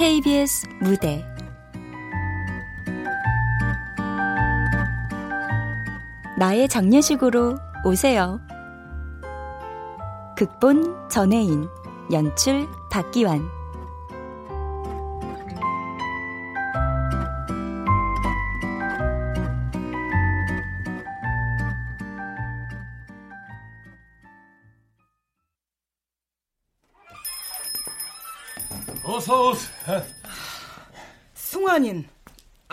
KBS 무대 나의 장례식으로 오세요. 극본 전혜인, 연출 박기환.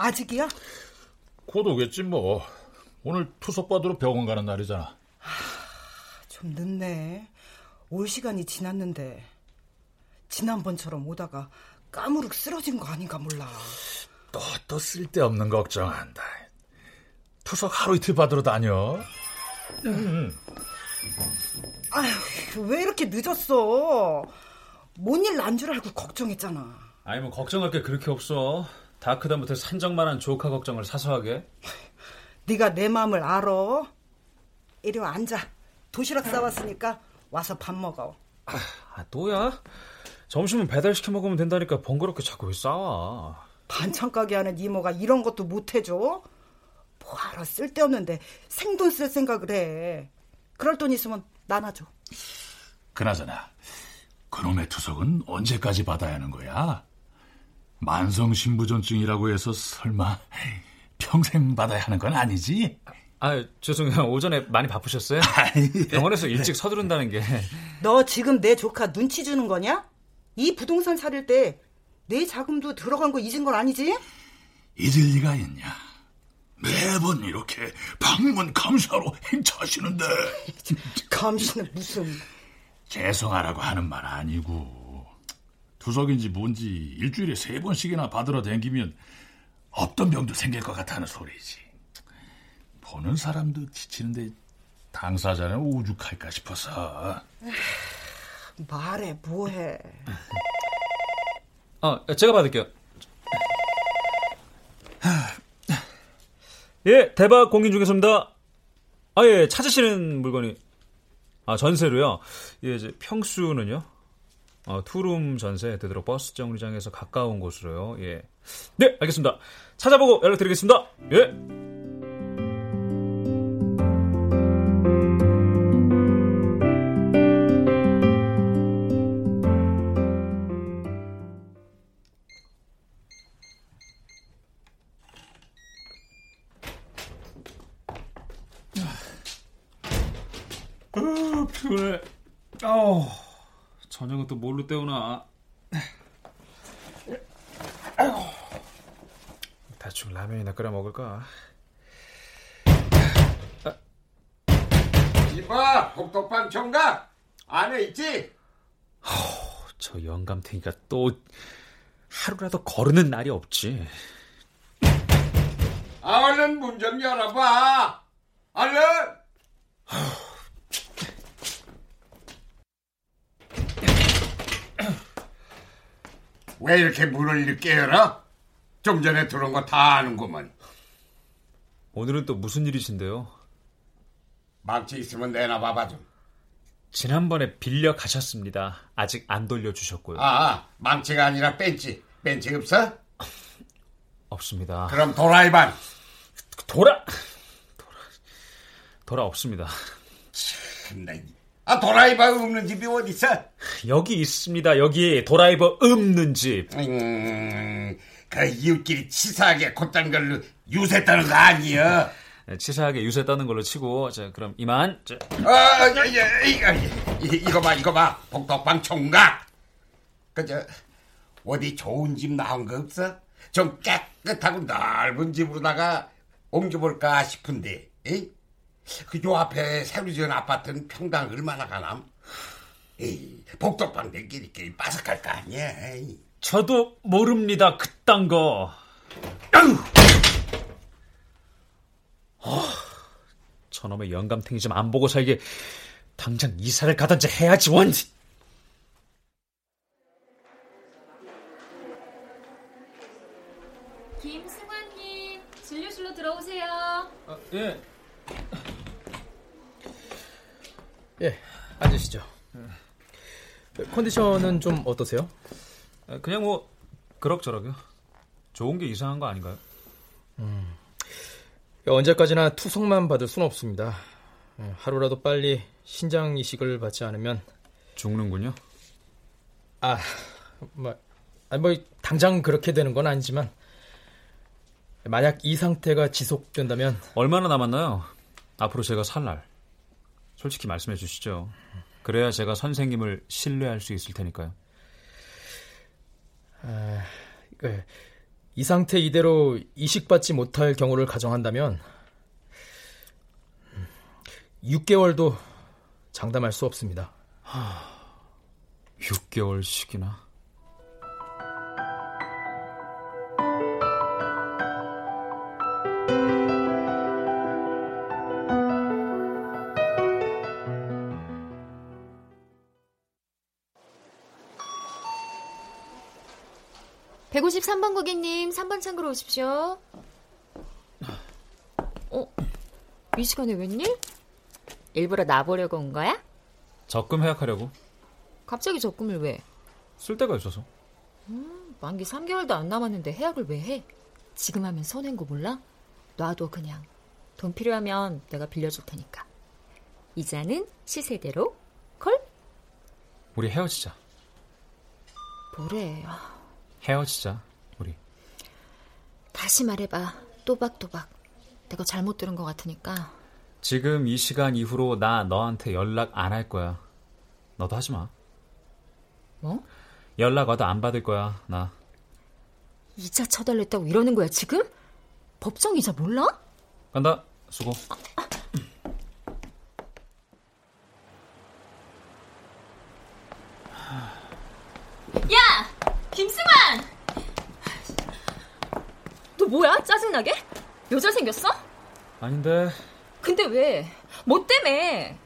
아직이야? 곧 오겠지 뭐. 오늘 투석 받으러 병원 가는 날이잖아. 좀 늦네. 올 시간이 지났는데 지난번처럼 오다가 까무룩 쓰러진 거 아닌가 몰라. 또, 또 쓸데없는 걱정한다. 투석 하루 이틀 받으러 다녀. 음. 아휴, 왜 이렇게 늦었어? 뭔 일 난 줄 알고 걱정했잖아. 아니 뭐 걱정할 게 그렇게 없어. 다크다부터 산적만한 조카 걱정을 사소하게. 네가 내 마음을 알아. 이리 와 앉아. 도시락 싸왔으니까 와서 밥 먹어. 아, 또야? 점심은 배달시켜 먹으면 된다니까 번거롭게 자꾸 왜 싸와. 반찬 가게 하는 이모가 이런 것도 못 해줘? 뭐하러 쓸데없는데 생돈 쓸 생각을 해. 그럴 돈 있으면 나눠줘. 그나저나 그놈의 투석은 언제까지 받아야 하는 거야? 만성 신부전증이라고 해서 설마 평생 받아야 하는 건 아니지? 아, 죄송해요. 오전에 많이 바쁘셨어요? 병원에서 일찍 서두른다는 게. 너 지금 내 조카 눈치 주는 거냐? 이 부동산 사릴 때 내 자금도 들어간 거 잊은 건 아니지? 잊을 리가 있냐? 매번 이렇게 방문 감사로 행차하시는데. 감시는 무슨. 죄송하라고 하는 말 아니고. 투석인지 뭔지 일주일에 세 번씩이나 받으러 댕기면 없던 병도 생길 것 같다는 소리지. 보는 사람도 지치는데 당사자는 오죽할까 싶어서. 말해 뭐해. 어, 제가 받을게요. 예, 대박 공인 중에서입니다. 아, 예, 찾으시는 물건이. 아, 전세로요? 예, 이제 평수는요? 어, 투룸 전세 되도록 버스 정류장에서 가까운 곳으로요. 예. 네, 알겠습니다. 찾아보고 연락드리겠습니다. 예. 저녁은 또 뭘로 때우나. 아이고, 대충 라면이나 끓여 먹을까? 이봐, 복덕방 총각 안에 있지? 저 영감탱이가 또 하루라도 거르는 날이 없지. 아, 얼른 문 좀 열어봐. 얼른. 왜 이렇게 문을 늦게 열어? 좀 전에 들어온 거 다 아는구먼. 오늘은 또 무슨 일이신데요? 망치 있으면 내놔 봐봐 좀. 지난번에 빌려 가셨습니다. 아직 안 돌려주셨고요. 아, 망치가 아니라 벤치. 벤치 없어? 없습니다. 그럼 도라이반. 돌아 돌아 돌아 없습니다. 참나. 아, 도라이반 없는 집이 어디 있어? 여기 있습니다. 여기 도라이버 없는 집. 음, 그 이웃끼리 치사하게 곧단 걸로 유세 떠는 거 아니야? 네, 치사하게 유세 떠는 걸로 치고 자 그럼 이만. 자, 아, 야, 야, 이거, 이, 이거 봐, 이거 봐. 복덕방 총각. 그저 어디 좋은 집 나온 거 없어? 좀 깨끗하고 넓은 집으로다가 옮겨볼까 싶은데, 에? 그 요 앞에 새로 지은 아파트는 평당 얼마나 가남? 에이, 복덕방들끼리끼리 빠삭할 거 아니야? 에이. 저도 모릅니다. 그딴 거. 아유! 저놈의 영감탱이 좀 안 보고 살게 당장 이사를 가든지 해야지 원. 김승환님 진료실로 들어오세요. 아, 예. 예, 앉으시죠. 컨디션은 좀 어떠세요? 아, 그냥 뭐 그럭저럭요. 좋은 게 이상한 거 아닌가요? 음, 언제까지나 투석만 받을 수는 없습니다. 예, 하루라도 빨리 신장 이식을 받지 않으면 죽는군요. 아, 뭐, 아, 뭐 당장 그렇게 되는 건 아니지만 만약 이 상태가 지속된다면 얼마나 남았나요? 앞으로 제가 살 날. 솔직히 말씀해 주시죠. 그래야 제가 선생님을 신뢰할 수 있을 테니까요. 아, 그, 이 상태 이대로 이식받지 못할 경우를 가정한다면 6개월도 장담할 수 없습니다. 6개월씩이나. 백오십삼 번 고객님, 3번 창구로 오십시오. 어? 이 시간에 웬일? 일부러 나보려고 온 거야? 적금 해약하려고. 갑자기 적금을 왜? 쓸 데가 있어서. 음, 만기 3개월도 안 남았는데 해약을 왜 해? 지금 하면 손해인 거 몰라? 놔둬 그냥. 돈 필요하면 내가 빌려줄 테니까. 이자는 시세대로 콜? 우리 헤어지자. 뭐래. 아, 헤어지자. 다시 말해봐. 또박또박. 내가 잘못 들은 것 같으니까. 지금 이 시간 이후로 나 너한테 연락 안 할 거야. 너도 하지 마. 뭐? 연락 와도 안 받을 거야, 나. 이자 쳐달랬다고 이러는 거야, 지금? 법정 이자 몰라? 간다. 수고. 야! 김승환! 너 뭐야? 짜증나게? 여자 생겼어? 아닌데. 근데 왜? 뭐 때문에?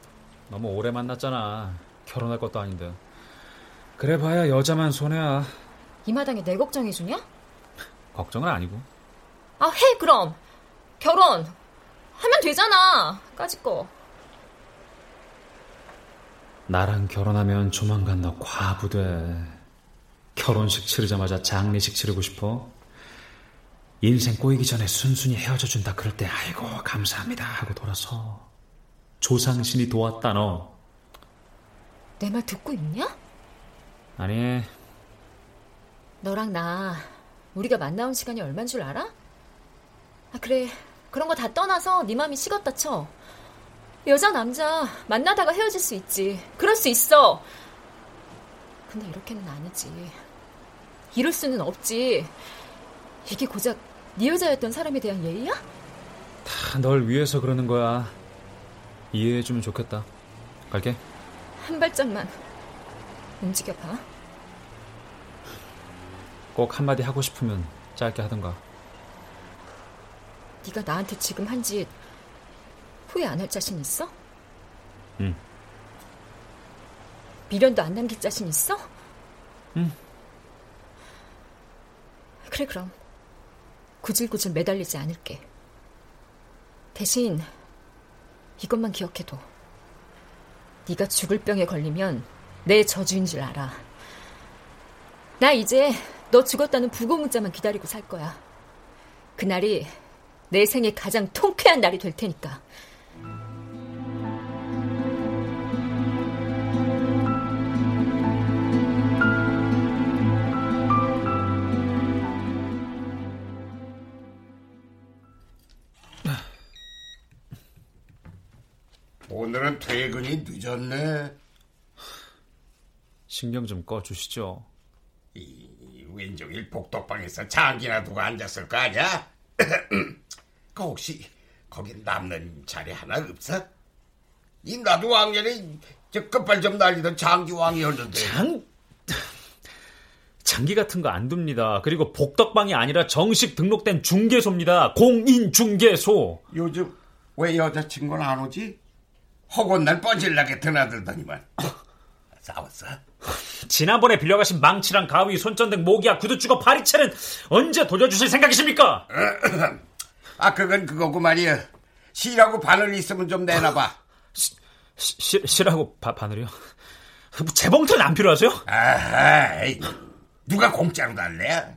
너무 오래 만났잖아. 결혼할 것도 아닌데. 그래 봐야 여자만 손해야. 이 마당에 내 걱정해주냐? 걱정은 아니고. 아, 해, 그럼. 결혼. 하면 되잖아. 까짓 거. 나랑 결혼하면 조만간 너 과부 돼. 결혼식 치르자마자 장례식 치르고 싶어? 인생 꼬이기 전에 순순히 헤어져 준다 그럴 때 아이고 감사합니다 하고 돌아서 조상신이 도왔다 너. 내 말 듣고 있냐? 아니. 너랑 나 우리가 만나온 시간이 얼만 줄 알아? 아 그래. 그런 거 다 떠나서 네 맘이 식었다 쳐. 여자 남자 만나다가 헤어질 수 있지. 그럴 수 있어. 근데 이렇게는 아니지. 이럴 수는 없지. 이게 고작 네 여자였던 사람에 대한 예의야? 다 널 위해서 그러는 거야. 이해해주면 좋겠다. 갈게. 한 발짝만 움직여봐 꼭 한마디 하고 싶으면 짧게 하던가. 네가 나한테 지금 한 짓 후회 안 할 자신 있어? 응. 미련도 안 남길 자신 있어? 응. 그래 그럼 구질구질 매달리지 않을게. 대신 이것만 기억해둬. 네가 죽을 병에 걸리면 내 저주인 줄 알아. 나 이제 너 죽었다는 부고 문자만 기다리고 살 거야. 그날이 내 생애 가장 통쾌한 날이 될 테니까. 오늘은 퇴근이 늦었네. 신경 좀 꺼주시죠. 이 왼종일 복덕방에서 장기나 두고 앉았을 거 아니야? 그 혹시 거기 남는 자리 하나 없어? 이 나도 왕년에 저 끝발 좀 날리던 장기 왕이었는데. 장 장기 같은 거 안 둡니다. 그리고 복덕방이 아니라 정식 등록된 중개소입니다. 공인 중개소. 요즘 왜 여자친구는 안 오지? 허건 날 뻔질나게 드나들더니만. 싸웠어? 지난번에 빌려가신 망치랑 가위, 손전등, 모기야, 구두주걱, 파리채는 언제 돌려주실 생각이십니까? 아 그건 그거고 말이야. 시라고 바늘 있으면 좀 내놔봐. 시, 시, 시라고 바, 바늘이요? 뭐 재봉틀은 안 필요하세요? 아하, 누가 공짜로 달래?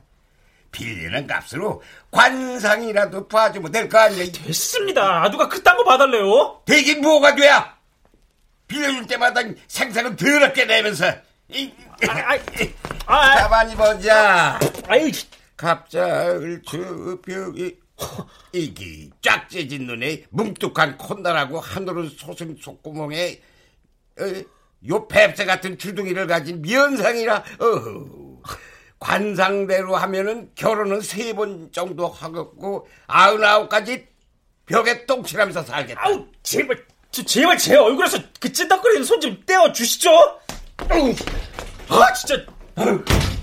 빌리는 값으로 관상이라도 봐주면 될 거 아니야. 됐습니다. 누가 그딴 거 봐달래요? 되긴 뭐가 돼야? 빌려줄 때마다 생사는 더럽게 내면서. 이, 아, 가만히 보자. 아유, 갑자을 주벽이 이기 쫙 째진 눈에 뭉뚝한 콧날하고 하늘은 솟은 속구멍에 어, 요 뱁새 같은 주둥이를 가진 미연상이라 어허. 관상대로 하면은 결혼은 세 번 정도 하겠고 아흔아홉까지 벽에 똥칠하면서 살겠다. 아우, 제발, 저, 제발 제 얼굴에서 그 찐덕거리는 손 좀 떼어 주시죠. 아, 진짜. 생각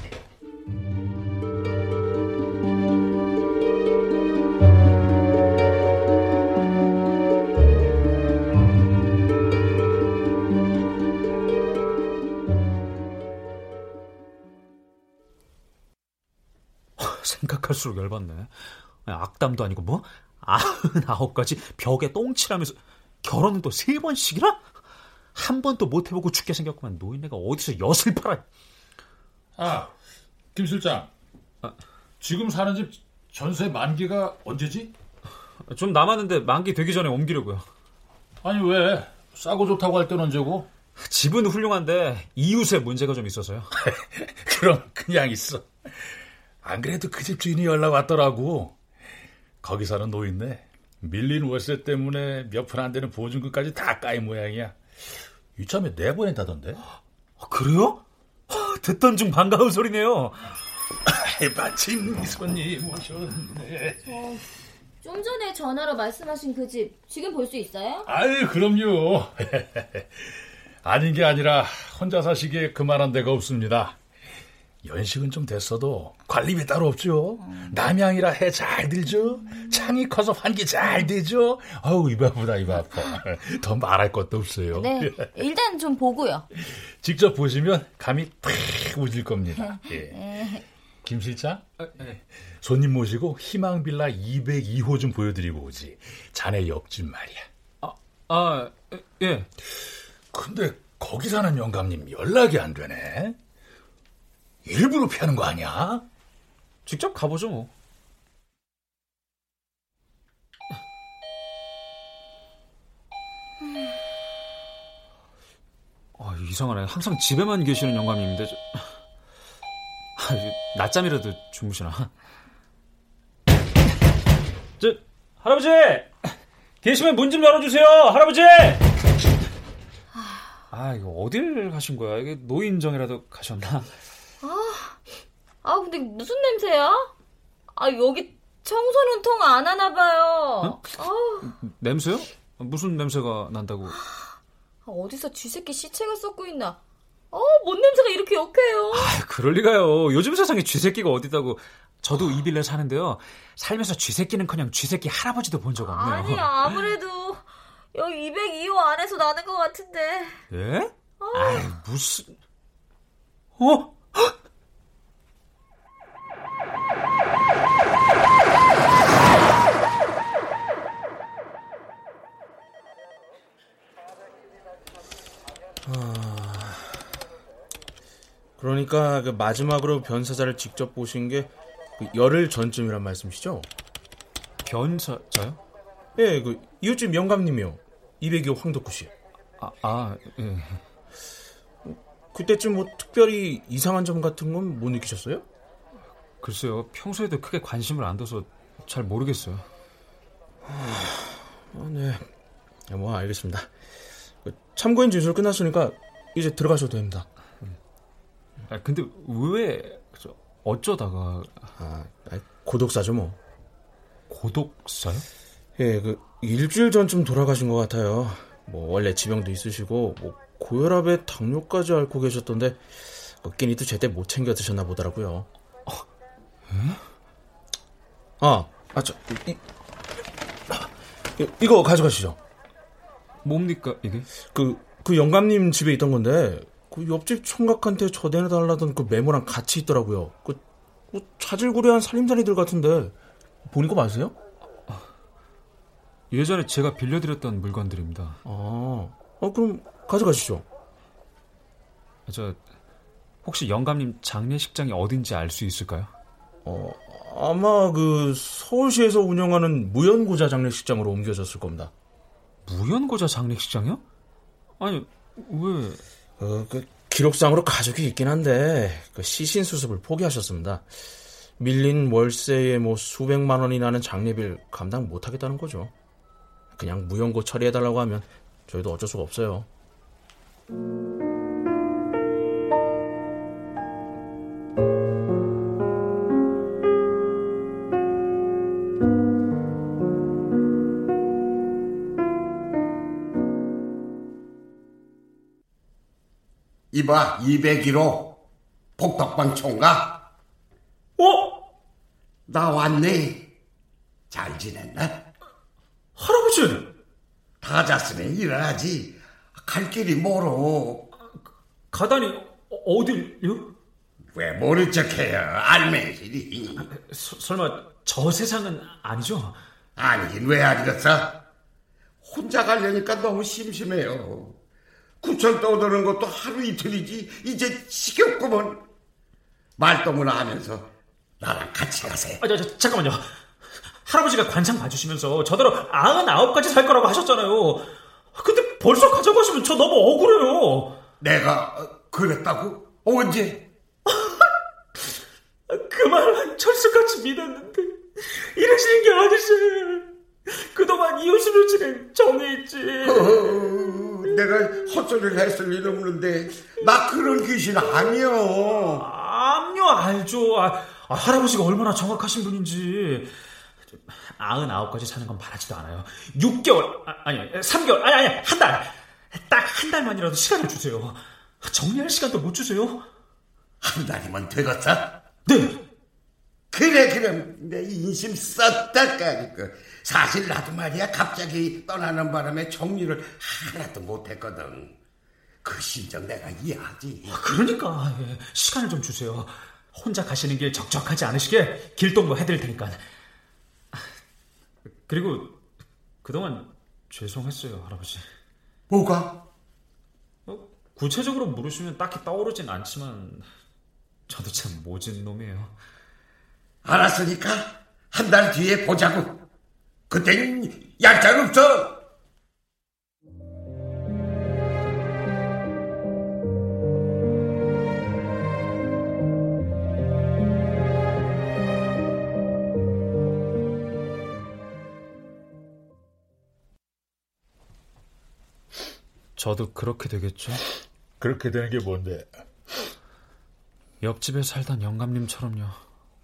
할수록 열받네. 악담도 아니고 뭐 아흔아홉까지 벽에 똥칠하면서 결혼은 또 세 번씩이나? 한 번도 못 해보고 죽게 생겼구만 노인네가 어디서 엿을 팔아 아, 김 실장. 지금 사는 집 전세 만기가 언제지? 좀 남았는데 만기 되기 전에 옮기려고요 아니 왜? 싸고 좋다고 할 때는 언제고? 집은 훌륭한데 이웃에 문제가 좀 있어서요 그럼 그냥 있어. 안 그래도 그 집 주인이 연락 왔더라고. 거기 사는 노인네. 밀린 월세 때문에 몇 푼 안 되는 보증금까지 다 까인 모양이야. 이참에 내보낸다던데? 아, 그래요? 아, 듣던 중 반가운 소리네요 마침 이 손님 오셨네. 좀 전에 전화로 말씀하신 그 집 지금 볼 수 있어요? 아유, 그럼요. 아닌 게 아니라 혼자 사시기에 그만한 데가 없습니다. 연식은 좀 됐어도 관리비 따로 없죠. 남양이라 해 잘 들죠. 창이 커서 환기 잘 되죠. 아우 입 아프다 입 아파. 더 말할 것도 없어요. 네, 일단 좀 보고요. 직접 보시면 감이 탁 오실 겁니다. 예. 김 실장, 손님 모시고 희망 빌라 202호 좀 보여드리고 오지. 자네 옆집 말이야. 아, 예. 근데 거기 사는 영감님 연락이 안 되네. 일부러 피하는 거 아니야? 직접 가보죠 뭐 아, 이상하네. 항상 집에만 계시는 영감님인데 저... 아, 낮잠이라도 주무시나? 저 할아버지 계시면 문 좀 열어주세요, 할아버지. 아, 이거 어딜 가신 거야? 이게 노인정이라도 가셨나? 아, 근데 무슨 냄새야? 아, 여기 청소는 통 안 하나 봐요. 아우, 냄새요? 무슨 냄새가 난다고? 아, 어디서 쥐새끼 시체가 썩고 있나? 어, 뭔 냄새가 이렇게 역해요. 아, 그럴 리가요. 요즘 세상에 쥐새끼가 어디다고. 저도 이빌레 사는데요. 살면서 쥐새끼는커녕 쥐새끼 할아버지도 본 적 없네요. 아니, 아무래도 여기 202호 안에서 나는 것 같은데. 예? 아, 무슨? 어? 그러니까 그 마지막으로 변사자를 직접 보신 게 그 열흘 전쯤이란 말씀이시죠? 변사자요? 예, 그 이웃집 영감님이요. 202호 황덕구 씨. 아, 아, 예. 그때쯤 뭐 특별히 이상한 점 같은 건 못 느끼셨어요? 글쎄요. 평소에도 크게 관심을 안 둬서 잘 모르겠어요. 아, 네. 야, 뭐 알겠습니다. 그 참고인 진술 끝났으니까 이제 들어가셔도 됩니다. 아, 근데 왜 저, 어쩌다가 아, 고독사죠 뭐. 고독사요? 예, 그 일주일 전쯤 돌아가신 것 같아요. 뭐 원래 지병도 있으시고 뭐 고혈압에 당뇨까지 앓고 계셨던데 어, 끼니도 제때 못 챙겨 드셨나 보더라고요. 아, 아, 저, 이, 이, 이거 가져가시죠. 뭡니까 이게? 그, 그 영감님 집에 있던 건데, 그 옆집 총각한테 저 내달라던 그 메모랑 같이 있더라고요. 그, 뭐 자질구레한 살림살이들 같은데, 보니까 맞으세요? 예전에 제가 빌려드렸던 물건들입니다. 아, 어, 그럼 가져가시죠. 저 혹시 영감님 장례식장이 어딘지 알 수 있을까요? 어, 아마 그 서울시에서 운영하는 무연고자 장례식장으로 옮겨졌을 겁니다. 무연고자 장례식장이요? 아니 왜? 어, 그 기록상으로 가족이 있긴 한데 그 시신 수습을 포기하셨습니다. 밀린 월세에 뭐 수백만 원이 나는 장례비를 감당 못하겠다는 거죠. 그냥 무연고 처리해달라고 하면 저희도 어쩔 수가 없어요. 이봐 201호 복덕방 총각 어? 나 왔네 잘 지냈나? 할아버지! 다 잤으면 일어나지 갈 길이 멀어 가다니 어, 어딜요? 왜 모른 척해요 알맹이리 서, 설마 저 세상은 아니죠? 아니긴 왜 아니겠어? 혼자 가려니까 너무 심심해요 구천 떠드는 것도 하루 이틀이지 이제 지겹구먼 말동무나 하면서 나랑 같이 가세요 아, 저, 저, 잠깐만요. 할아버지가 관상 봐주시면서 저더러 아흔아홉 까지 살 거라고 하셨잖아요. 근데 벌써 가져가시면 저 너무 억울해요. 내가 어, 그랬다고? 언제? 그 말은 철수같이 믿었는데 이러시는 게 어딨어요. 그동안 이웃으로 지낸 정이 있지. 어, 내가 헛소리를 했을 일 없는데 나 그런 귀신 아니여 암요 알죠. 아, 아, 할아버지가 얼마나 정확하신 분인지. 아흔아홉까지 사는 건 바라지도 않아요. 6개월, 아, 아니, 3개월, 아니, 아니, 한 달. 딱 한 달만이라도 시간을 주세요. 정리할 시간도 못 주세요? 한 달이면 되겠어? 네. 그래 그럼 내 인심 썼다 까니까 사실 나도 말이야 갑자기 떠나는 바람에 정리를 하나도 못했거든 그 심정 내가 이해하지 그러니까 예, 시간을 좀 주세요. 혼자 가시는 길 적적하지 않으시게 길동무 해드릴 테니까. 그리고 그동안 죄송했어요, 할아버지. 뭐가? 어, 구체적으로 물으시면 딱히 떠오르진 않지만 저도 참 모진 놈이에요. 알았으니까 한 달 뒤에 보자고 그땐 약장 없어 저도 그렇게 되겠죠? 그렇게 되는 게 뭔데? 옆집에 살던 영감님처럼요.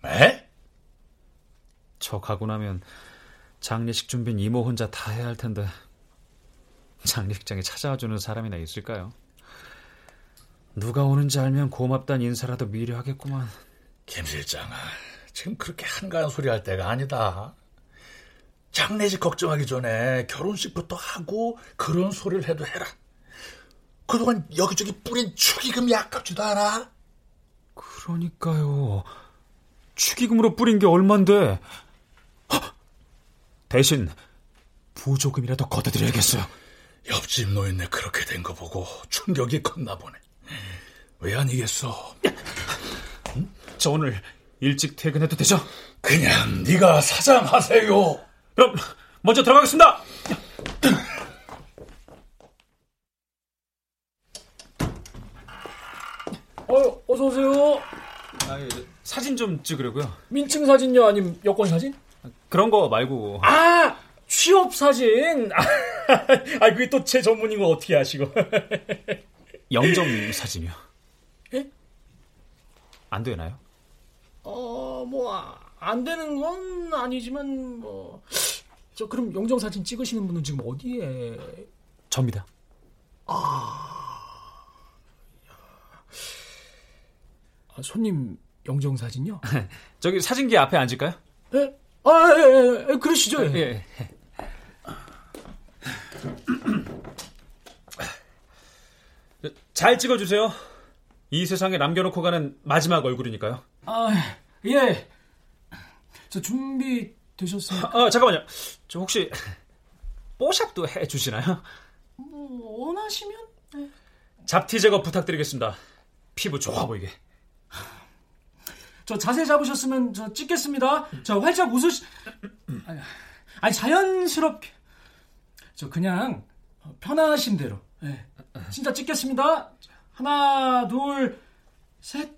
에? 저 가고 나면 장례식 준비는 이모 혼자 다 해야 할 텐데 장례식장에 찾아와 주는 사람이나 있을까요? 누가 오는지 알면 고맙단 인사라도 미리 하겠구만. 김 실장아, 지금 그렇게 한가한 소리 할 때가 아니다. 장례식 걱정하기 전에 결혼식부터 하고 그런 소리를 해도 해라. 그동안 여기저기 뿌린 축의금이 아깝지도 않아? 그러니까요. 축의금으로 뿌린 게 얼만데. 헉! 대신 부조금이라도 걷어드려야겠어요. 옆집 노인네 그렇게 된 거 보고 충격이 컸나 보네. 왜 아니겠어? 저 오늘 일찍 퇴근해도 되죠? 그냥 네가 사장하세요. 그럼 먼저 들어가겠습니다. 어, 어서 오세요. 아, 예, 사진 좀 찍으려고요. 민증 사진요, 아니면 여권 사진? 그런 거 말고. 아, 취업 사진. 아, 그게 또 제 전문인 거 어떻게 아시고? 영정 사진이요. 예? 안 되나요? 어, 뭐 안 되는 건 아니지만 뭐. 저 그럼 영정 사진 찍으시는 분은 지금 어디에? 접니다. 아, 손님 영정 사진요? 저기 사진기 앞에 앉을까요? 예? 아, 예, 예, 예, 그러시죠. 예. 예. 잘 찍어주세요. 이 세상에 남겨놓고 가는 마지막 얼굴이니까요. 아, 예. 저 준비 되셨어요? 아, 잠깐만요. 저 혹시 뽀샵도 해주시나요? 뭐 원하시면? 잡티 제거 부탁드리겠습니다. 피부 좋아 보이게. 저 자세 잡으셨으면 저 찍겠습니다. 저 활짝 웃으시. 아니, 자연스럽게. 저 그냥 편하신 대로. 네. 진짜 찍겠습니다. 하나, 둘, 셋.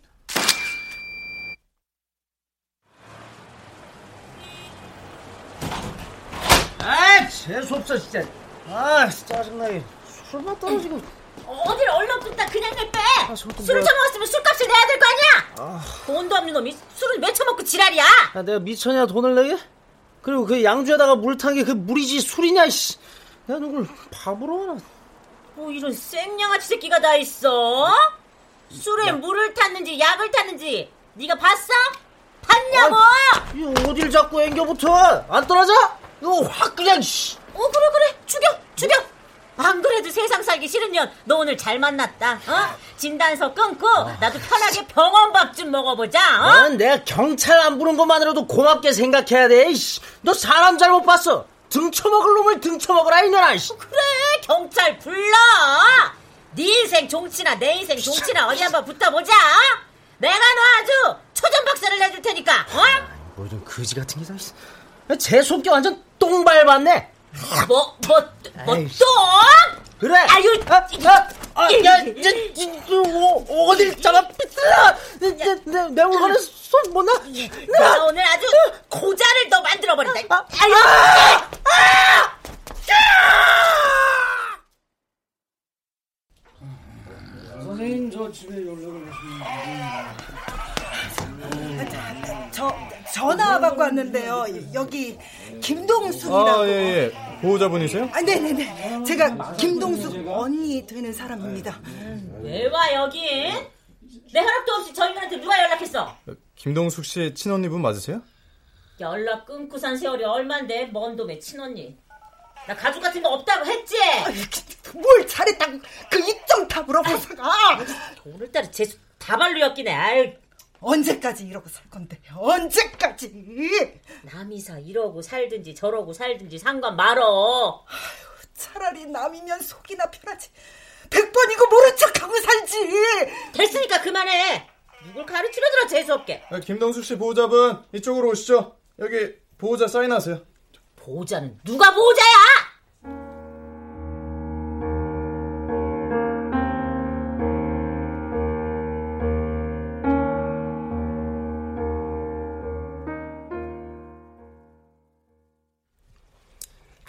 아, 재수없어 진짜. 아, 짜증나게. 술만 떨어지고. 어딜 얼렁뚱땅 그냥 내 빼 아, 술을. 처먹었으면 술값을 내야 될 거 아니야 아, 돈도 없는 놈이 술을 왜 처먹고 지랄이야 야, 내가 미쳤냐 돈을 내게? 그리고 그 양주에다가 물 탄 게 그 물이지 술이냐 씨. 내가 누굴 바보로 하나. 뭐 이런 쌩냥아치 새끼가 다 있어 술에 물을 탔는지 약을 탔는지 네가 봤어? 봤냐고 이 어딜 자꾸 앵겨붙어? 안 떨어져? 이거 확 그냥 씨. 어 그래 그래 죽여 죽여 안 그래도 세상 살기 싫은 년 너 오늘 잘 만났다 어? 진단서 끊고 나도 편하게 병원밥 좀 먹어보자 어? 넌 내가 경찰 안 부른 것만으로도 고맙게 생각해야 돼. 이씨. 너 사람 잘 못 봤어. 등쳐먹을 놈을 등쳐먹으라 이년아. 씨. 그래 경찰 불러 네 인생 종치나 내 인생 종치나 어디 한번 붙어보자 내가 너 아주 초전 박사를 내줄 테니까 어? 뭐 이런 거지 같은 기사. 씨. 제 속기 완전 똥 밟았네. 뭐, 뭐, 뭐, 아이씨. 또? 그래. 아유, 아, 아, 아, 야, 야, 어, 어딜 잡아 삐뚤어. 내, 내, 내, 내 물건에 손 못 나. 내가 오늘 아주 고자를 너 만들어 버린다. 아유, 선생님 저 집에 연락을 하시면 저 전화 받고 왔는데요. 여기 김동숙이라고. 아, 예, 예. 보호자분이세요? 아, 네네네. 제가 김동숙 언니 되는 사람입니다. 왜 와 여기? 내 허락도 없이 저희한테 누가 연락했어? 김동숙 씨 친언니분 맞으세요? 연락 끊고 산 세월이 얼만데 먼 놈의 친언니. 나 가족 같은 거 없다고 했지? 뭘 잘했다고 그입좀다 물어보다가 오늘따라 재수 다발로 엮이네. 아유, 언제까지 이러고 살 건데 언제까지 남이서 이러고 살든지 저러고 살든지 상관 말어. 차라리 남이면 속이나 편하지 백 번이고 모른 척하고 살지 됐으니까 그만해. 누굴 가르치려 들어 재수없게. 아, 김동숙 씨 보호자분 이쪽으로 오시죠. 여기 보호자 사인하세요. 보호자는 누가 보호자야?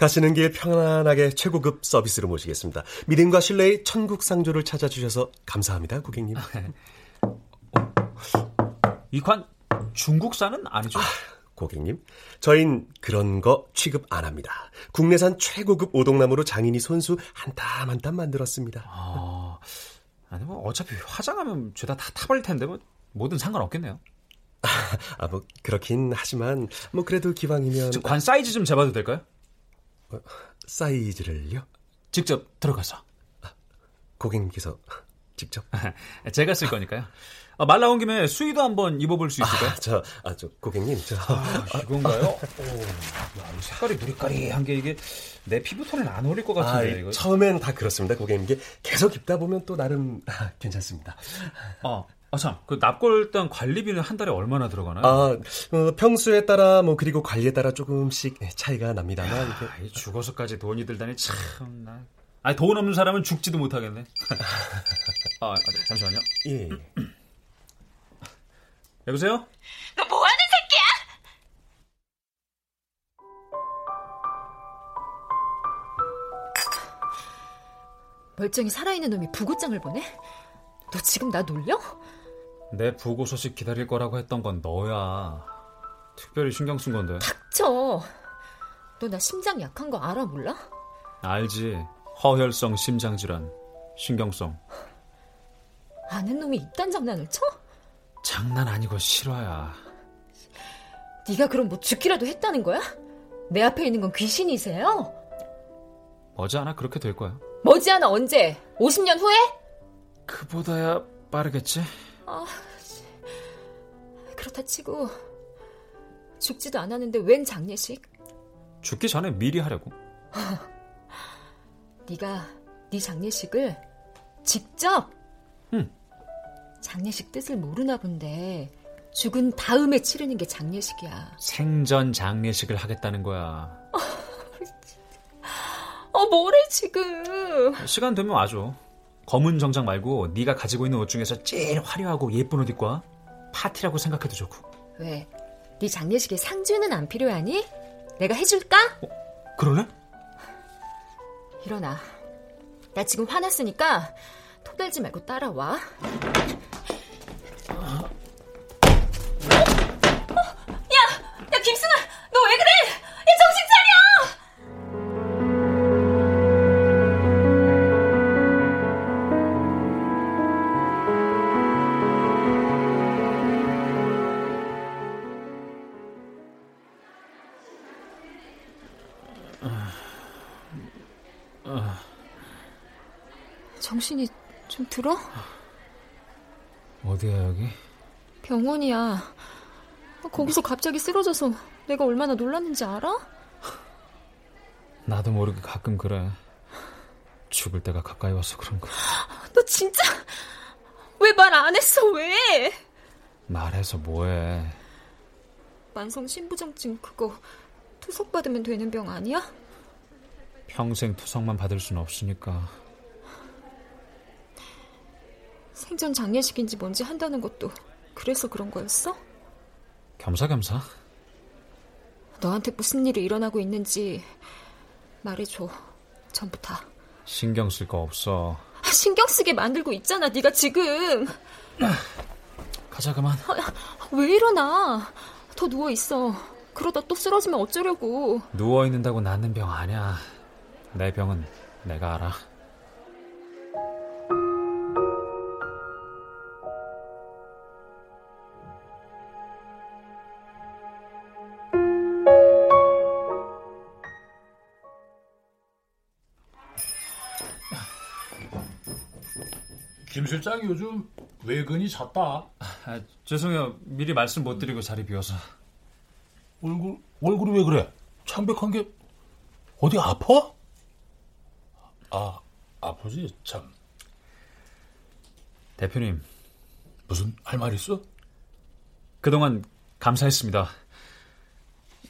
가시는 길 편안하게 최고급 서비스로 모시겠습니다. 믿음과 신뢰의 천국 상조를 찾아주셔서 감사합니다, 고객님. 이 관 중국산은 아니죠? 고객님, 저흰 그런 거 취급 안 합니다. 국내산 최고급 오동나무로 장인이 손수 한 땀 한 땀 만들었습니다. 아, 아니 뭐 어차피 화장하면 죄다 다 타버릴 텐데 뭐 뭐든 상관없겠네요. 아, 뭐 그렇긴 하지만 뭐 그래도 기왕이면 저관 사이즈 좀 재봐도 될까요? 사이즈를요? 직접 들어가서. 고객님께서 직접? 제가 쓸 거니까요. 아, 말 나온 김에 수의도 한번 입어볼 수 있을까요? 아, 저, 아, 저 고객님, 저 아, 이건가요? 오, 야, 색깔이 누리까리한 게 이게 내 피부톤은 안 어울릴 것 같은데 아, 이거. 처음엔 다 그렇습니다, 고객님. 이게 계속 입다 보면 또 나름 아, 괜찮습니다. 아, 아 참, 그 납골당 관리비는 한 달에 얼마나 들어가나요? 아, 어, 평수에 따라 뭐 그리고 관리에 따라 조금씩 차이가 납니다만 이렇게 아, 이 죽어서까지 돈이 들다니 참. 나... 아니 돈 없는 사람은 죽지도 못하겠네. 아, 아, 잠시만요. 예. 여보세요? 너 뭐 하는 새끼야? 멀쩡히 살아있는 놈이 부고장을 보내? 너 지금 나 놀려? 내 부고 소식 기다릴 거라고 했던 건 너야. 특별히 신경 쓴 건데. 닥쳐. 너 나 심장 약한 거 알아 몰라? 알지. 허혈성 심장 질환. 신경성. 아는 놈이 이딴 장난을 쳐? 장난 아니고 실화야. 네가 그럼 뭐 죽기라도 했다는 거야? 내 앞에 있는 건 귀신이세요? 머지않아 그렇게 될 거야. 머지않아 언제? 50년 후에? 그보다야 빠르겠지? 아, 그렇다 치고 죽지도 않았는데 웬 장례식? 죽기 전에 미리 하려고. 네가 네 장례식을 직접? 응. 장례식 뜻을 모르나 본데 죽은 다음에 치르는 게 장례식이야. 생전 장례식을 하겠다는 거야. 어, 뭐래 지금? 시간 되면 와줘. 검은 정장 말고 네가 가지고 있는 옷 중에서 제일 화려하고 예쁜 옷 입고 와. 파티라고 생각해도 좋고. 왜? 네 장례식에 상주는 안 필요하니? 내가 해줄까? 어, 그럴래? 일어나. 나 지금 화났으니까 토달지 말고 따라와. 들어? 어디야 여기? 병원이야. 거기서 갑자기 쓰러져서 내가 얼마나 놀랐는지 알아? 나도 모르게 가끔 그래. 죽을 때가 가까이 와서 그런 거. 너 진짜 왜 말 안 했어? 왜? 말해서 뭐해? 만성 신부정증 그거 투석 받으면 되는 병 아니야? 평생 투석만 받을 순 없으니까. 생전 장례식인지 뭔지 한다는 것도 그래서 그런 거였어? 겸사겸사. 너한테 무슨 일이 일어나고 있는지 말해줘. 전부 다. 신경 쓸 거 없어. 아, 신경 쓰게 만들고 있잖아, 네가 지금. 가자 그만. 아, 왜 일어나? 더 누워 있어. 그러다 또 쓰러지면 어쩌려고. 누워 있는다고 낫는 병 아니야. 내 병은 내가 알아. 실장이 요즘 외근이 잦다. 아, 죄송해요. 미리 말씀 못 드리고 자리 비워서. 얼굴, 얼굴이 왜 그래? 창백한 게 어디 아파? 아, 아프지? 참. 대표님. 무슨 할 말 있어? 그동안 감사했습니다.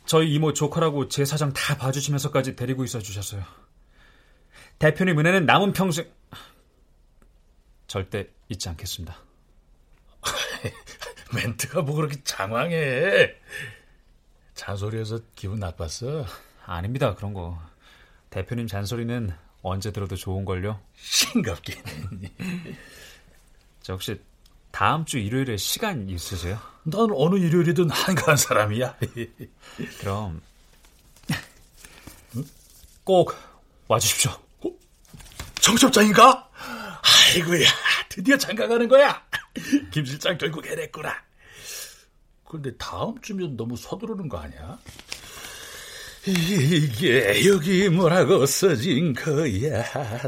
저희 이모 조카라고 제 사정 다 봐주시면서까지 데리고 있어 주셨어요. 대표님 은혜는 남은 평생 절대 잊지 않겠습니다. 멘트가 뭐 그렇게 장황해. 잔소리해서 기분 나빴어? 아닙니다, 그런 거. 대표님 잔소리는 언제 들어도 좋은걸요? 싱겁긴. 저 혹시 다음 주 일요일에 시간 있으세요? 난 어느 일요일이든 한가한 사람이야. 그럼 꼭 와주십시오. 어? 정첩장인가? 아이고야, 드디어 장가 가는 거야. 김 실장 결국 해냈구나. 그런데 다음 주면 너무 서두르는 거 아니야? 이게 여기 뭐라고 써진 거야?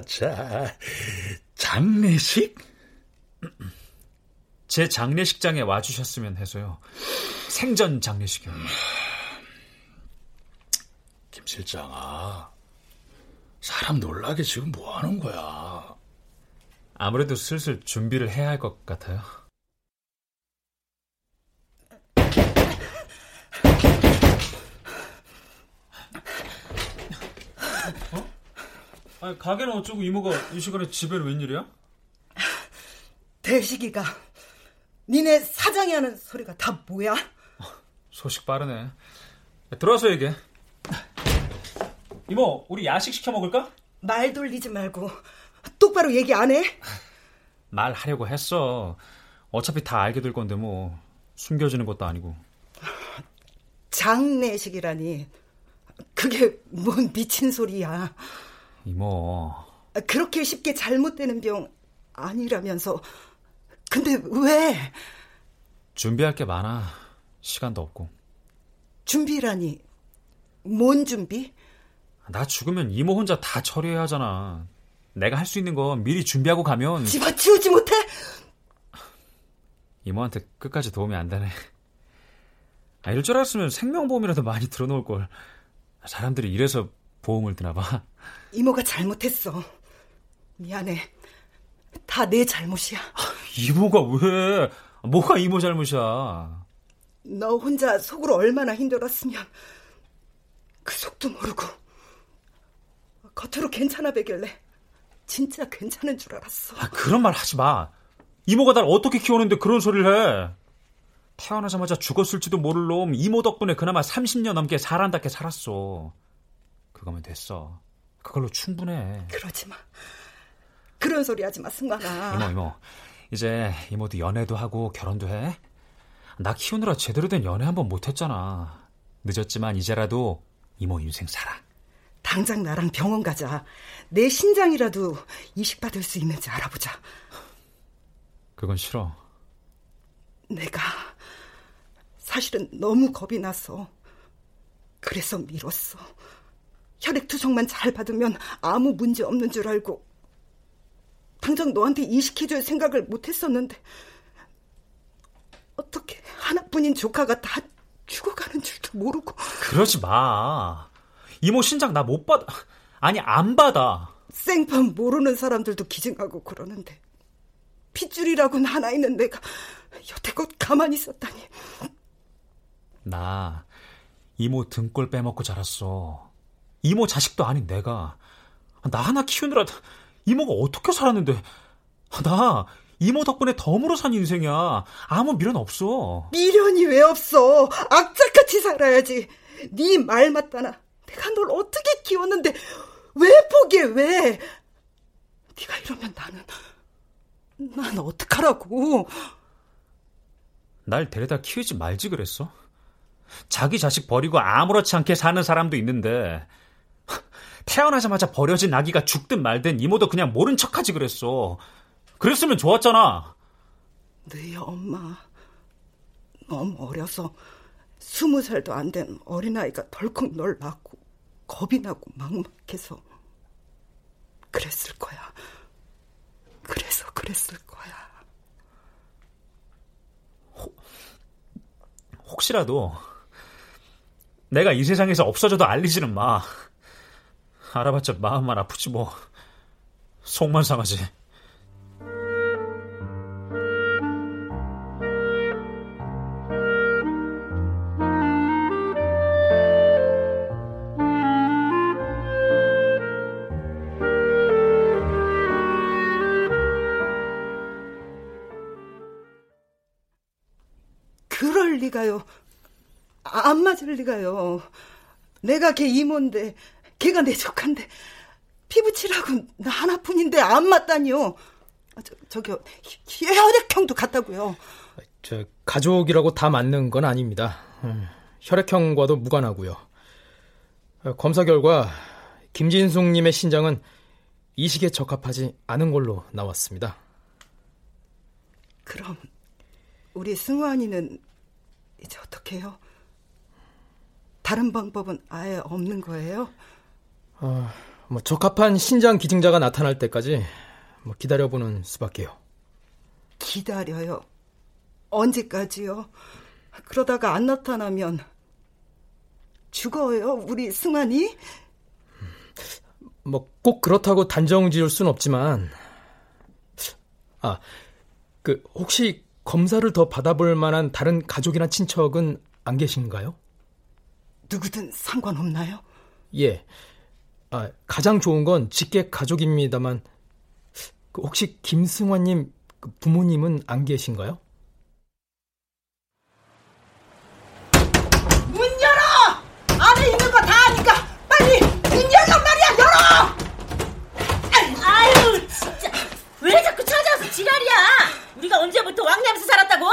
자, 장례식? 제 장례식장에 와주셨으면 해서요. 생전 장례식이요. 김 실장아, 사람 놀라게 지금 뭐 하는 거야? 아무래도 슬슬 준비를 해야 할 것 같아요. 어? 아니, 가게는 어쩌고 이모가 이 시간에 집에는 웬일이야? 대식이가 니네 사장이 하는 소리가 다 뭐야? 소식 빠르네. 들어와서 얘기해. 이모, 우리 야식 시켜 먹을까? 말 돌리지 말고 똑바로 얘기 안 해? 말하려고 했어. 어차피 다 알게 될 건데 뭐 숨겨지는 것도 아니고. 장례식이라니 그게 뭔 미친 소리야. 이모. 그렇게 쉽게 잘못되는 병 아니라면서. 근데 왜? 준비할 게 많아. 시간도 없고. 준비라니. 뭔 준비? 나 죽으면 이모 혼자 다 처리해야 하잖아. 내가 할 수 있는 건 미리 준비하고 가면 집어치우지 못해? 이모한테 끝까지 도움이 안 되네. 아, 이럴 줄 알았으면 생명보험이라도 많이 들어놓을 걸. 사람들이 이래서 보험을 드나 봐. 이모가 잘못했어. 미안해. 다 내 잘못이야. 이모가 왜? 뭐가 이모 잘못이야? 너 혼자 속으로 얼마나 힘들었으면 그 속도 모르고 겉으로 괜찮아 배길래 진짜 괜찮은 줄 알았어. 아, 그런 말 하지 마. 이모가 날 어떻게 키우는데 그런 소리를 해. 태어나자마자 죽었을지도 모를 놈 이모 덕분에 그나마 30년 넘게 사람답게 살았어. 그거면 됐어. 그걸로 충분해. 그러지 마. 그런 소리 하지 마, 승관아. 이모, 이모. 이제 이모도 연애도 하고 결혼도 해? 나 키우느라 제대로 된 연애 한 번 못했잖아. 늦었지만 이제라도 이모 인생 살아. 당장 나랑 병원 가자. 내 신장이라도 이식받을 수 있는지 알아보자. 그건 싫어. 내가 사실은 너무 겁이 나서 그래서 미뤘어. 혈액 투석만 잘 받으면 아무 문제 없는 줄 알고 당장 너한테 이식해줄 생각을 못했었는데 어떻게 하나뿐인 조카가 다 죽어가는 줄도 모르고 그러지 마. 이모 신장 나 못 받아. 아니 안 받아. 생판 모르는 사람들도 기증하고 그러는데 핏줄이라고는 하나 있는 내가 여태껏 가만히 있었다니. 나 이모 등골 빼먹고 자랐어. 이모 자식도 아닌 내가 나 하나 키우느라 이모가 어떻게 살았는데 나 이모 덕분에 덤으로 산 인생이야. 아무 미련 없어. 미련이 왜 없어? 악착같이 살아야지. 네 말 맞다나. 내가 널 어떻게 키웠는데 왜 포기해 왜? 네가 이러면 나는 난 어떡하라고? 날 데려다 키우지 말지 그랬어? 자기 자식 버리고 아무렇지 않게 사는 사람도 있는데 태어나자마자 버려진 아기가 죽든 말든 이모도 그냥 모른 척하지 그랬어. 그랬으면 좋았잖아. 너희 엄마 너무 어려서 스무 살도 안 된 어린아이가 덜컥 널 낳고 겁이 나고 막막해서 그랬을 거야. 그래서 그랬을 거야. 혹시라도 내가 이 세상에서 없어져도 알리지는 마. 알아봤자 마음만 아프지 뭐. 속만 상하지. 리가요. 안 맞을 리가요. 내가 걔 이모인데 걔가 내 조카인데 피부치라고 나 하나뿐인데 안 맞다니요. 아, 저, 저기요 혈액형도 같다고요. 저 가족이라고 다 맞는 건 아닙니다. 음, 혈액형과도 무관하고요. 어, 검사 결과 김진숙님의 신장은 이식에 적합하지 않은 걸로 나왔습니다. 그럼 우리 승환이는 이제 어떻게 해요? 다른 방법은 아예 없는 거예요? 어, 뭐 적합한 신장 기증자가 나타날 때까지 뭐 기다려보는 수밖에요. 기다려요. 언제까지요? 그러다가 안 나타나면 죽어요, 우리 승환이? 뭐 꼭 그렇다고 단정 지을 순 없지만 아, 그 혹시 검사를 더 받아볼 만한 다른 가족이나 친척은 안 계신가요? 누구든 상관없나요? 예. 아, 가장 좋은 건 직계 가족입니다만 그 혹시 김승환님 그 부모님은 안 계신가요? 문 열어! 안에 있는 거 다 아니까 빨리 문 열란 말이야, 열어! 아유, 진짜. 왜 자꾸 찾아와서 지랄이야? 우리가 언제부터 왕래하면서 살았다고?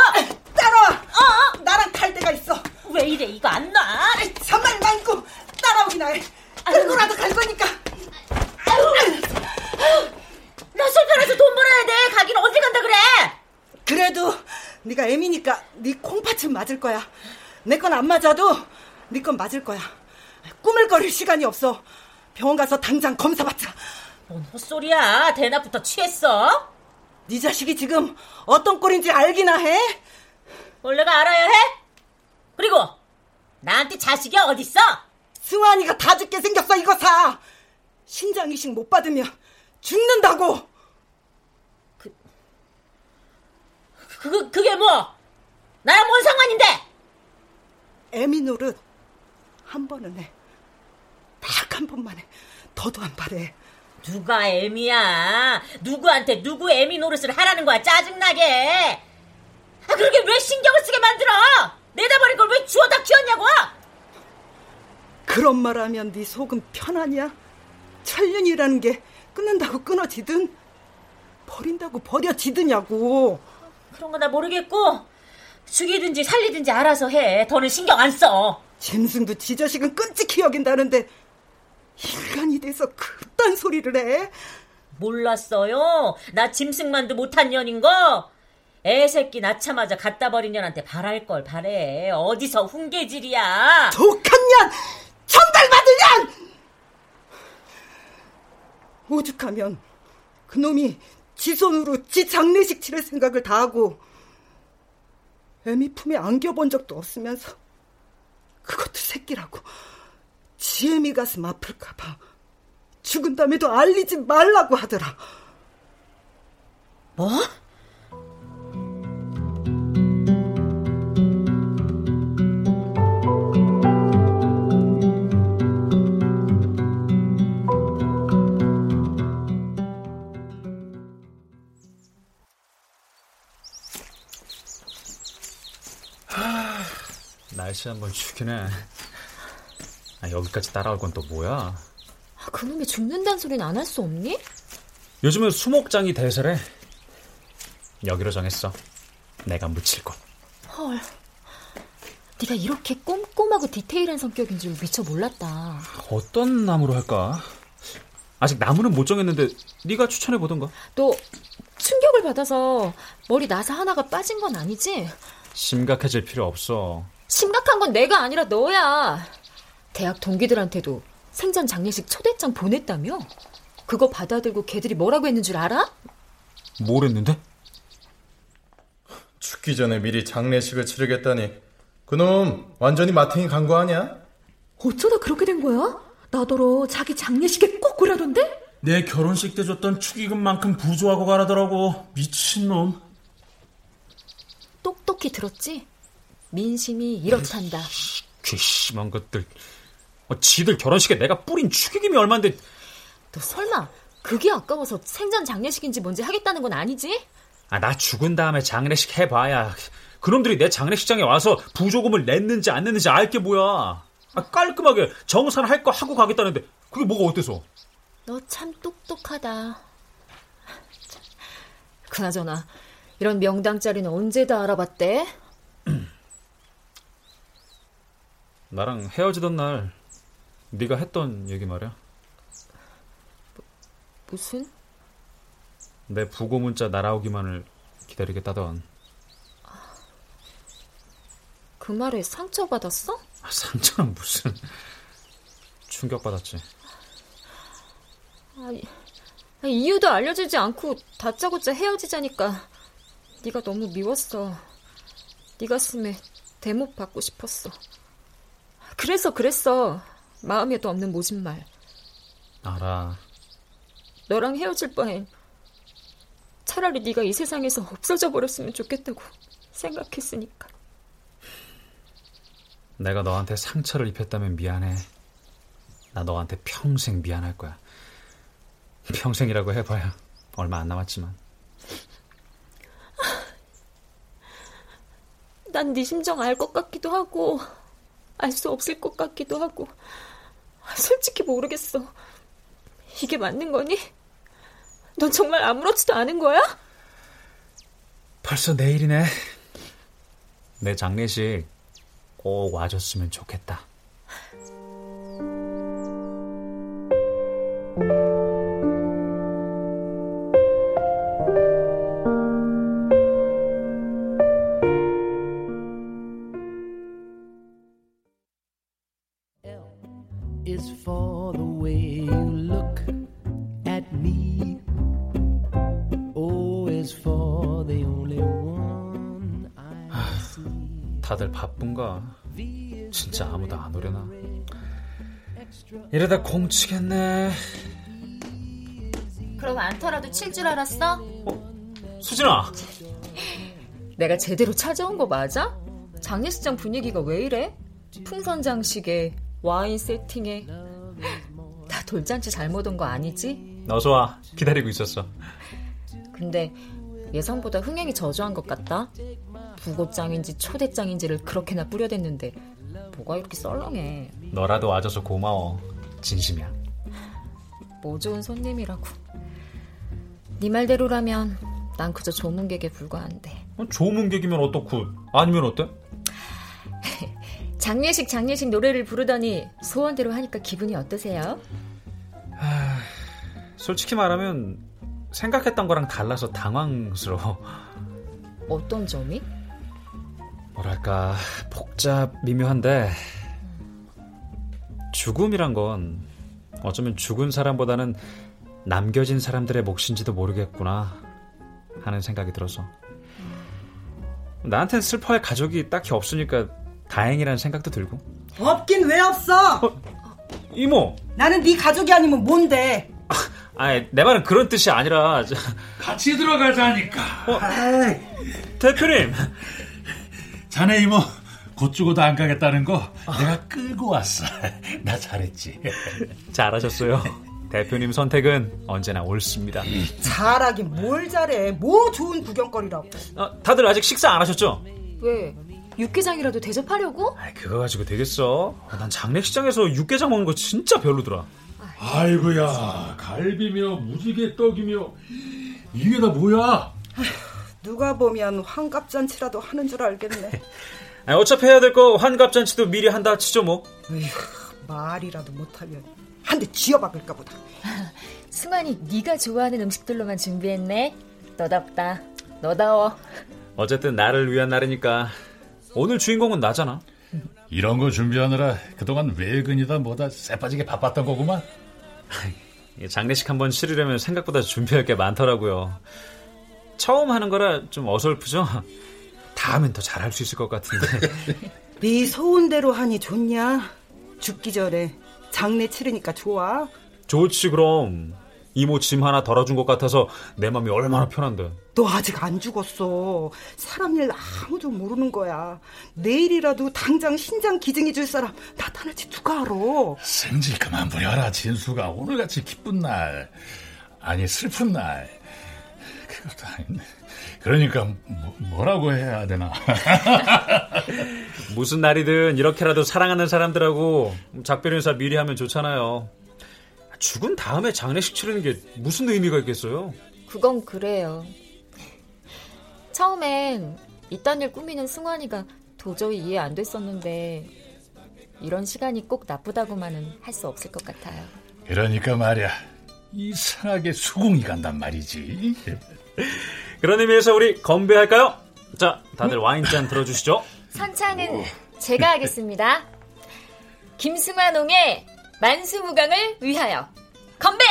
따라와! 어, 어? 나랑 갈 데가 있어. 왜 이래, 이거 안 놔? 참말 많고 따라오기나 해. 끌고라도 갈 거니까. 나 술편에서 돈 벌어야 돼. 가긴 어딜 간다 그래? 그래도 네가 애미니까 네 콩팥은 맞을 거야. 내 건 안 맞아도 네 건 맞을 거야. 꾸물거릴 시간이 없어. 병원 가서 당장 검사 받자. 뭔 헛소리야. 대낮부터 취했어? 네 자식이 지금 어떤 꼴인지 알기나 해? 원래가 알아야 해? 그리고 나한테 자식이 어딨어? 승환이가 다 죽게 생겼어 이거 사. 신장 이식 못 받으면 죽는다고. 그, 그게 뭐? 나랑 뭔 상관인데? 애미 노릇 한 번은 해. 딱 한 번만 해. 더도 안 바래. 누가 애미야? 누구한테 누구 애미 노릇을 하라는 거야? 짜증나게. 아, 그러게 왜 신경을 쓰게 만들어? 내다버린 걸 왜 주워다 키웠냐고? 그런 말 하면 네 속은 편하냐? 천년이라는 게 끊는다고 끊어지든 버린다고 버려지드냐고. 그런 거 나 모르겠고 죽이든지 살리든지 알아서 해. 더는 신경 안 써. 짐승도 지 자식은 끔찍히 여긴다는데 인간이 돼서 그딴 소리를 해? 몰랐어요. 나 짐승만도 못한 년인 거. 애 새끼 낳자마자 갖다 버린 년한테 바랄 걸 바래. 어디서 훈계질이야. 독한 년! 천달받은 년! 오죽하면 그놈이 지 손으로 지 장례식 치를 생각을 다 하고 애미 품에 안겨본 적도 없으면서 그것도 새끼라고 지혜미 가슴 아플까봐 죽은 다음에도 알리지 말라고 하더라. 뭐? 날씨 한번 죽이네. 아, 여기까지 따라올 건 또 뭐야? 아, 그놈이 죽는다는 소리는 안할 수 없니? 요즘은 수목장이 대세래. 여기로 정했어. 내가 묻힐 곳. 헐. 네가 이렇게 꼼꼼하고 디테일한 성격인 줄 미처 몰랐다. 어떤 나무로 할까? 아직 나무는 못 정했는데 네가 추천해 보던가. 또 충격을 받아서 머리 나사 하나가 빠진 건 아니지? 심각해질 필요 없어. 심각한 건 내가 아니라 너야. 대학 동기들한테도 생전 장례식 초대장 보냈다며? 그거 받아들고 걔들이 뭐라고 했는 줄 알아? 뭘 했는데? 죽기 전에 미리 장례식을 치르겠다니 그놈 완전히 마탱이 간 거 아니야? 어쩌다 그렇게 된 거야? 나더러 자기 장례식에 꼭 오라던데? 내 결혼식 때 줬던 축의금만큼 부조하고 가라더라고 미친놈 똑똑히 들었지? 민심이 이렇단다. 괘씸한 것들. 어, 지들 결혼식에 내가 뿌린 축의금이 얼만데. 너 설마 그게 아까워서 생전 장례식인지 뭔지 하겠다는 건 아니지? 아, 나 죽은 다음에 장례식 해봐야. 그놈들이 내 장례식장에 와서 부조금을 냈는지 안 냈는지 알게 뭐야. 아, 깔끔하게 정산 할 거 하고 가겠다는데 그게 뭐가 어때서? 너 참 똑똑하다. 그나저나 이런 명당 자리는 언제 다 알아봤대? 나랑 헤어지던 날 네가 했던 얘기 말이야. 무슨? 내 부고 문자 날아오기만을 기다리겠다던. 그 말에 상처받았어? 아, 상처는 무슨 충격받았지. 아니, 이유도 알려주지 않고 다짜고짜 헤어지자니까 네가 너무 미웠어. 네 가슴에 대목 받고 싶었어. 그래서 그랬어. 마음에도 없는 모진말. 알아. 너랑 헤어질 바엔 차라리 네가 이 세상에서 없어져 버렸으면 좋겠다고 생각했으니까. 내가 너한테 상처를 입혔다면 미안해. 나 너한테 평생 미안할 거야. 평생이라고 해봐야 얼마 안 남았지만. 난 네 심정 알 것 같기도 하고 알 수 없을 것 같기도 하고 솔직히 모르겠어. 이게 맞는 거니? 넌 정말 아무렇지도 않은 거야? 벌써 내일이네. 내 장례식 꼭 와줬으면 좋겠다. 안 오려나? 이러다 공치겠네. 그럼 안타라도 칠 줄 알았어? 수진아! 내가 제대로 찾아온 거 맞아? 장례식장 분위기가 왜 이래? 풍선 장식에 와인 세팅에 다 돌잔치 잘못 온 거 아니지? 어서 와. 기다리고 있었어. 근데 예상보다 흥행이 저조한 것 같다. 부고장인지 초대장인지를 그렇게나 뿌려댔는데 뭐가 이렇게 썰렁해. 너라도 와줘서 고마워. 진심이야. 뭐 좋은 손님이라고. 네 말대로라면 난 그저 조문객에 불과한데. 어, 조문객이면 어떻고 아니면 어때? 장례식 장례식 노래를 부르더니 소원대로 하니까 기분이 어떠세요? 하... 솔직히 말하면 생각했던 거랑 달라서 당황스러워. 어떤 점이? 뭐랄까 복잡 미묘한데 죽음이란 건 어쩌면 죽은 사람보다는 남겨진 사람들의 몫인지도 모르겠구나 하는 생각이 들어서. 나한텐 슬퍼할 가족이 딱히 없으니까 다행이라는 생각도 들고. 없긴 왜 없어? 어, 이모! 나는 네 가족이 아니면 뭔데? 아니 내 말은 그런 뜻이 아니라. 같이 들어가자니까. 어, 대표님 자네 이모 곧 죽어도 안 가겠다는 거 내가 끌고 왔어 나 잘했지 잘하셨어요 대표님 선택은 언제나 옳습니다 잘하긴 뭘 잘해 뭐 좋은 구경거리라고 아, 다들 아직 식사 안 하셨죠? 왜? 육개장이라도 대접하려고? 아, 그거 가지고 되겠어. 난 장례식장에서 육개장 먹는 거 진짜 별로더라. 아이고야, 갈비며 무지개 떡이며 이게 다 뭐야? 누가 보면 환갑잔치라도 하는 줄 알겠네. 아니, 어차피 해야 될 거 환갑잔치도 미리 한다 치죠 뭐. 에휴, 말이라도 못하면 한 대 쥐어박을까 보다. 승환이 네가 좋아하는 음식들로만 준비했네. 너답다. 너다워. 어쨌든 나를 위한 날이니까 오늘 주인공은 나잖아. 이런 거 준비하느라 그동안 외근이다 뭐다 쎄빠지게 바빴던 거구만. 장례식 한번 치르려면 생각보다 준비할 게 많더라고요. 처음 하는 거라 좀 어설프죠? 다음엔 더 잘할 수 있을 것 같은데. 네 소원대로 하니 좋냐? 죽기 전에 장례 치르니까 좋아? 좋지 그럼. 이모 짐 하나 덜어준 것 같아서 내 맘이 얼마나 편한데. 너 아직 안 죽었어. 사람 일 아무도 모르는 거야. 내일이라도 당장 신장 기증해 줄 사람 나타날지 누가 알아. 승질 그만 부려라 진수가 오늘같이 기쁜 날 아니 슬픈 날 그것도 아닌데 그러니까 뭐, 라고 해야 되나 무슨 날이든 이렇게라도 사랑하는 사람들하고 작별 인사 미리 하면 좋잖아요 죽은 다음에 장례식 치르는 게 무슨 의미가 있겠어요? 그건 그래요. 처음엔 이딴 일 꾸미는 승환이가 도저히 이해 안 됐었는데 이런 시간이 꼭 나쁘다고만은 할 수 없을 것 같아요. 그러니까 말이야 이상하게 수긍이 간단 말이지. 그런 의미에서 우리 건배할까요? 자, 다들 와인 잔 들어주시죠. 선창은 제가 하겠습니다. 김승환옹의 만수무강을 위하여 건배!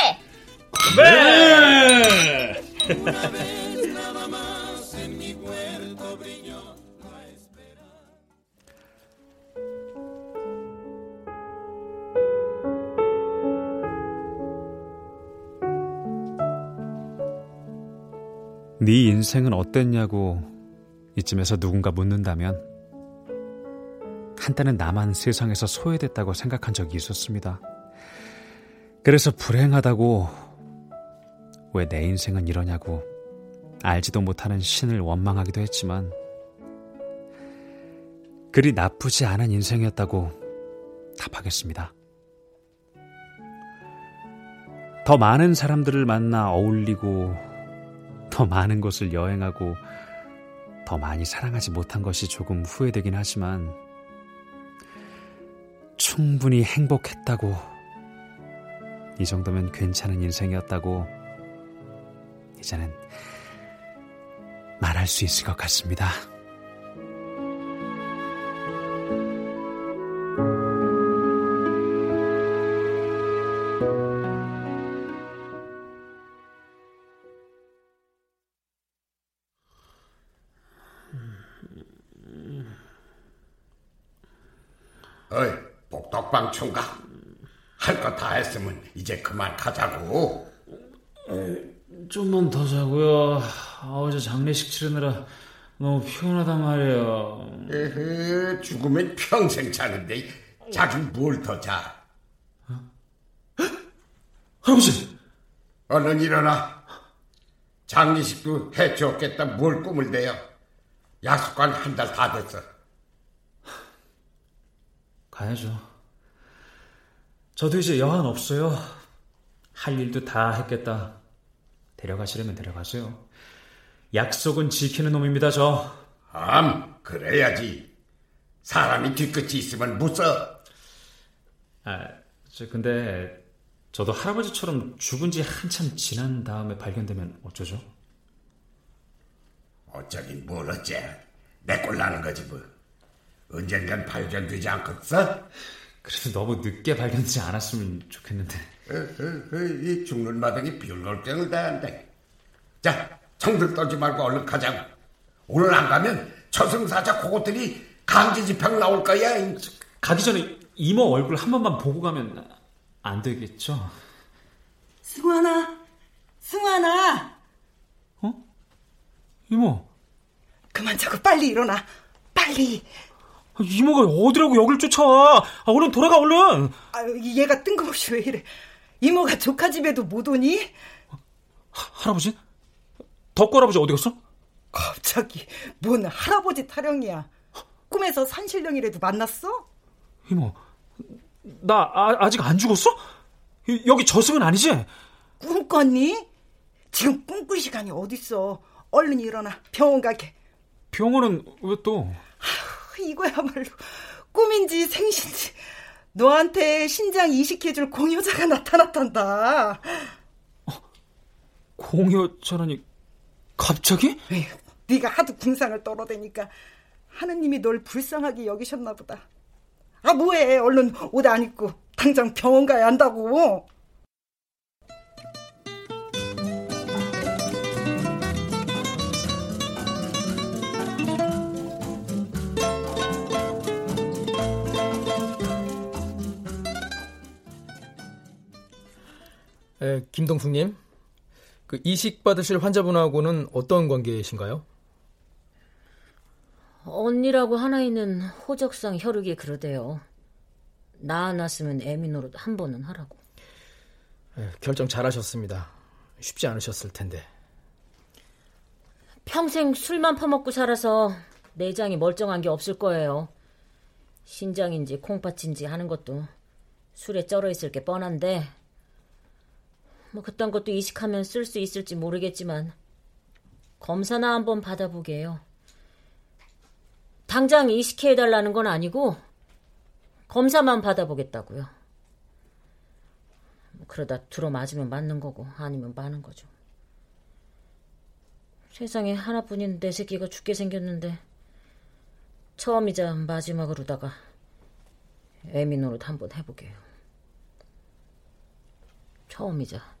건배! 인생은 어땠냐고 이쯤에서 누군가 묻는다면 한때는 나만 세상에서 소외됐다고 생각한 적이 있었습니다. 그래서 불행하다고 왜 내 인생은 이러냐고 알지도 못하는 신을 원망하기도 했지만 그리 나쁘지 않은 인생이었다고 답하겠습니다. 더 많은 사람들을 만나 어울리고 더 많은 곳을 여행하고 더 많이 사랑하지 못한 것이 조금 후회되긴 하지만 충분히 행복했다고 이 정도면 괜찮은 인생이었다고 이제는 말할 수 있을 것 같습니다. 총각. 할 거 다 했으면 이제 그만 가자고. 좀만 더 자고요. 아, 어제 장례식 치르느라 너무 피곤하단 말이야. 에헤, 죽으면 평생 자는데 자기 뭘 더 자? 할아버지! 얼른 일어나. 장례식도 해주었겠다 뭘 꿈을 대요. 약속한 한 달 다 됐어. 가야죠. 저도 이제 여한 없어요. 할 일도 다 했겠다. 데려가시려면 데려가세요. 약속은 지키는 놈입니다, 저. 암, 그래야지. 사람이 뒤끝이 있으면 무서. 아, 저 근데 저도 할아버지처럼 죽은 지 한참 지난 다음에 발견되면 어쩌죠? 어쩌긴 뭘 어째. 내 꼴 나는 거지 뭐. 언젠간 발견되지 않겠어? 그래도 너무 늦게 발견되지 않았으면 좋겠는데. 어, 어, 어, 이 죽는 마당에 비올걸병을 다 한다. 자, 청들 떨지 말고 얼른 가자고. 오늘 안 가면 저승사자 그것들이 강제 집행 나올 거야. 가기 전에 이모 얼굴 한 번만 보고 가면 안 되겠죠? 승환아, 승환아. 어? 이모. 그만 자고 빨리 일어나. 빨리. 이모가 어디라고 여길 쫓아와? 아, 얼른 돌아가 얼른. 아, 얘가 뜬금없이 왜 이래? 이모가 조카 집에도 못 오니? 하, 할아버지? 덕구 할아버지 어디 갔어? 갑자기 뭔 할아버지 타령이야. 꿈에서 산신령이라도 만났어? 이모, 나 아, 직안 죽었어? 여기 저승은 아니지? 꿈 꿨니? 지금 꿈꿀 시간이 어딨어. 얼른 일어나 병원 가게. 병원은 왜 또? 이거야말로 꿈인지 생신지 너한테 신장 이식해줄 공여자가 나타났단다. 어, 공여자라니 갑자기? 에휴, 네가 하도 궁상을 떨어대니까 하느님이 널 불쌍하게 여기셨나 보다. 아 뭐해 얼른 옷 안 입고 당장 병원 가야 한다고. 에, 김동숙님, 그 이식 받으실 환자분하고는 어떤 관계이신가요? 언니라고 하나 있는 호적상 혈육이 그러대요. 나 낳았으면 애미 노릇 한 번은 하라고. 에, 결정 잘하셨습니다. 쉽지 않으셨을 텐데. 평생 술만 퍼먹고 살아서 내장이 멀쩡한 게 없을 거예요. 신장인지 콩팥인지 하는 것도 술에 쩔어 있을 게 뻔한데 뭐 그딴 것도 이식하면 쓸 수 있을지 모르겠지만 검사나 한번 받아보게요. 당장 이식해달라는 건 아니고 검사만 받아보겠다고요. 뭐 그러다 들어맞으면 맞는 거고 아니면 마는 거죠. 세상에 하나뿐인 내 새끼가 죽게 생겼는데 처음이자 마지막으로다가 애미 노릇 한번 해보게요. 처음이자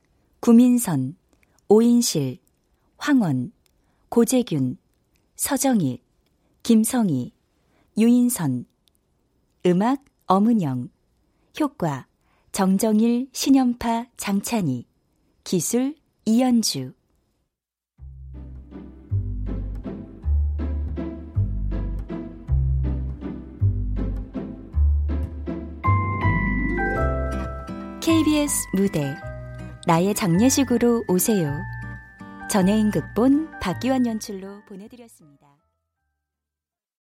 구민선, 오인실, 황원, 고재균, 서정일, 김성희, 유인선, 음악 엄은영, 효과 정정일, 신연파, 장찬희, 기술 이연주. KBS 무대 나의 장례식으로 오세요. 전혜인 극본 박기환 연출로 보내드렸습니다.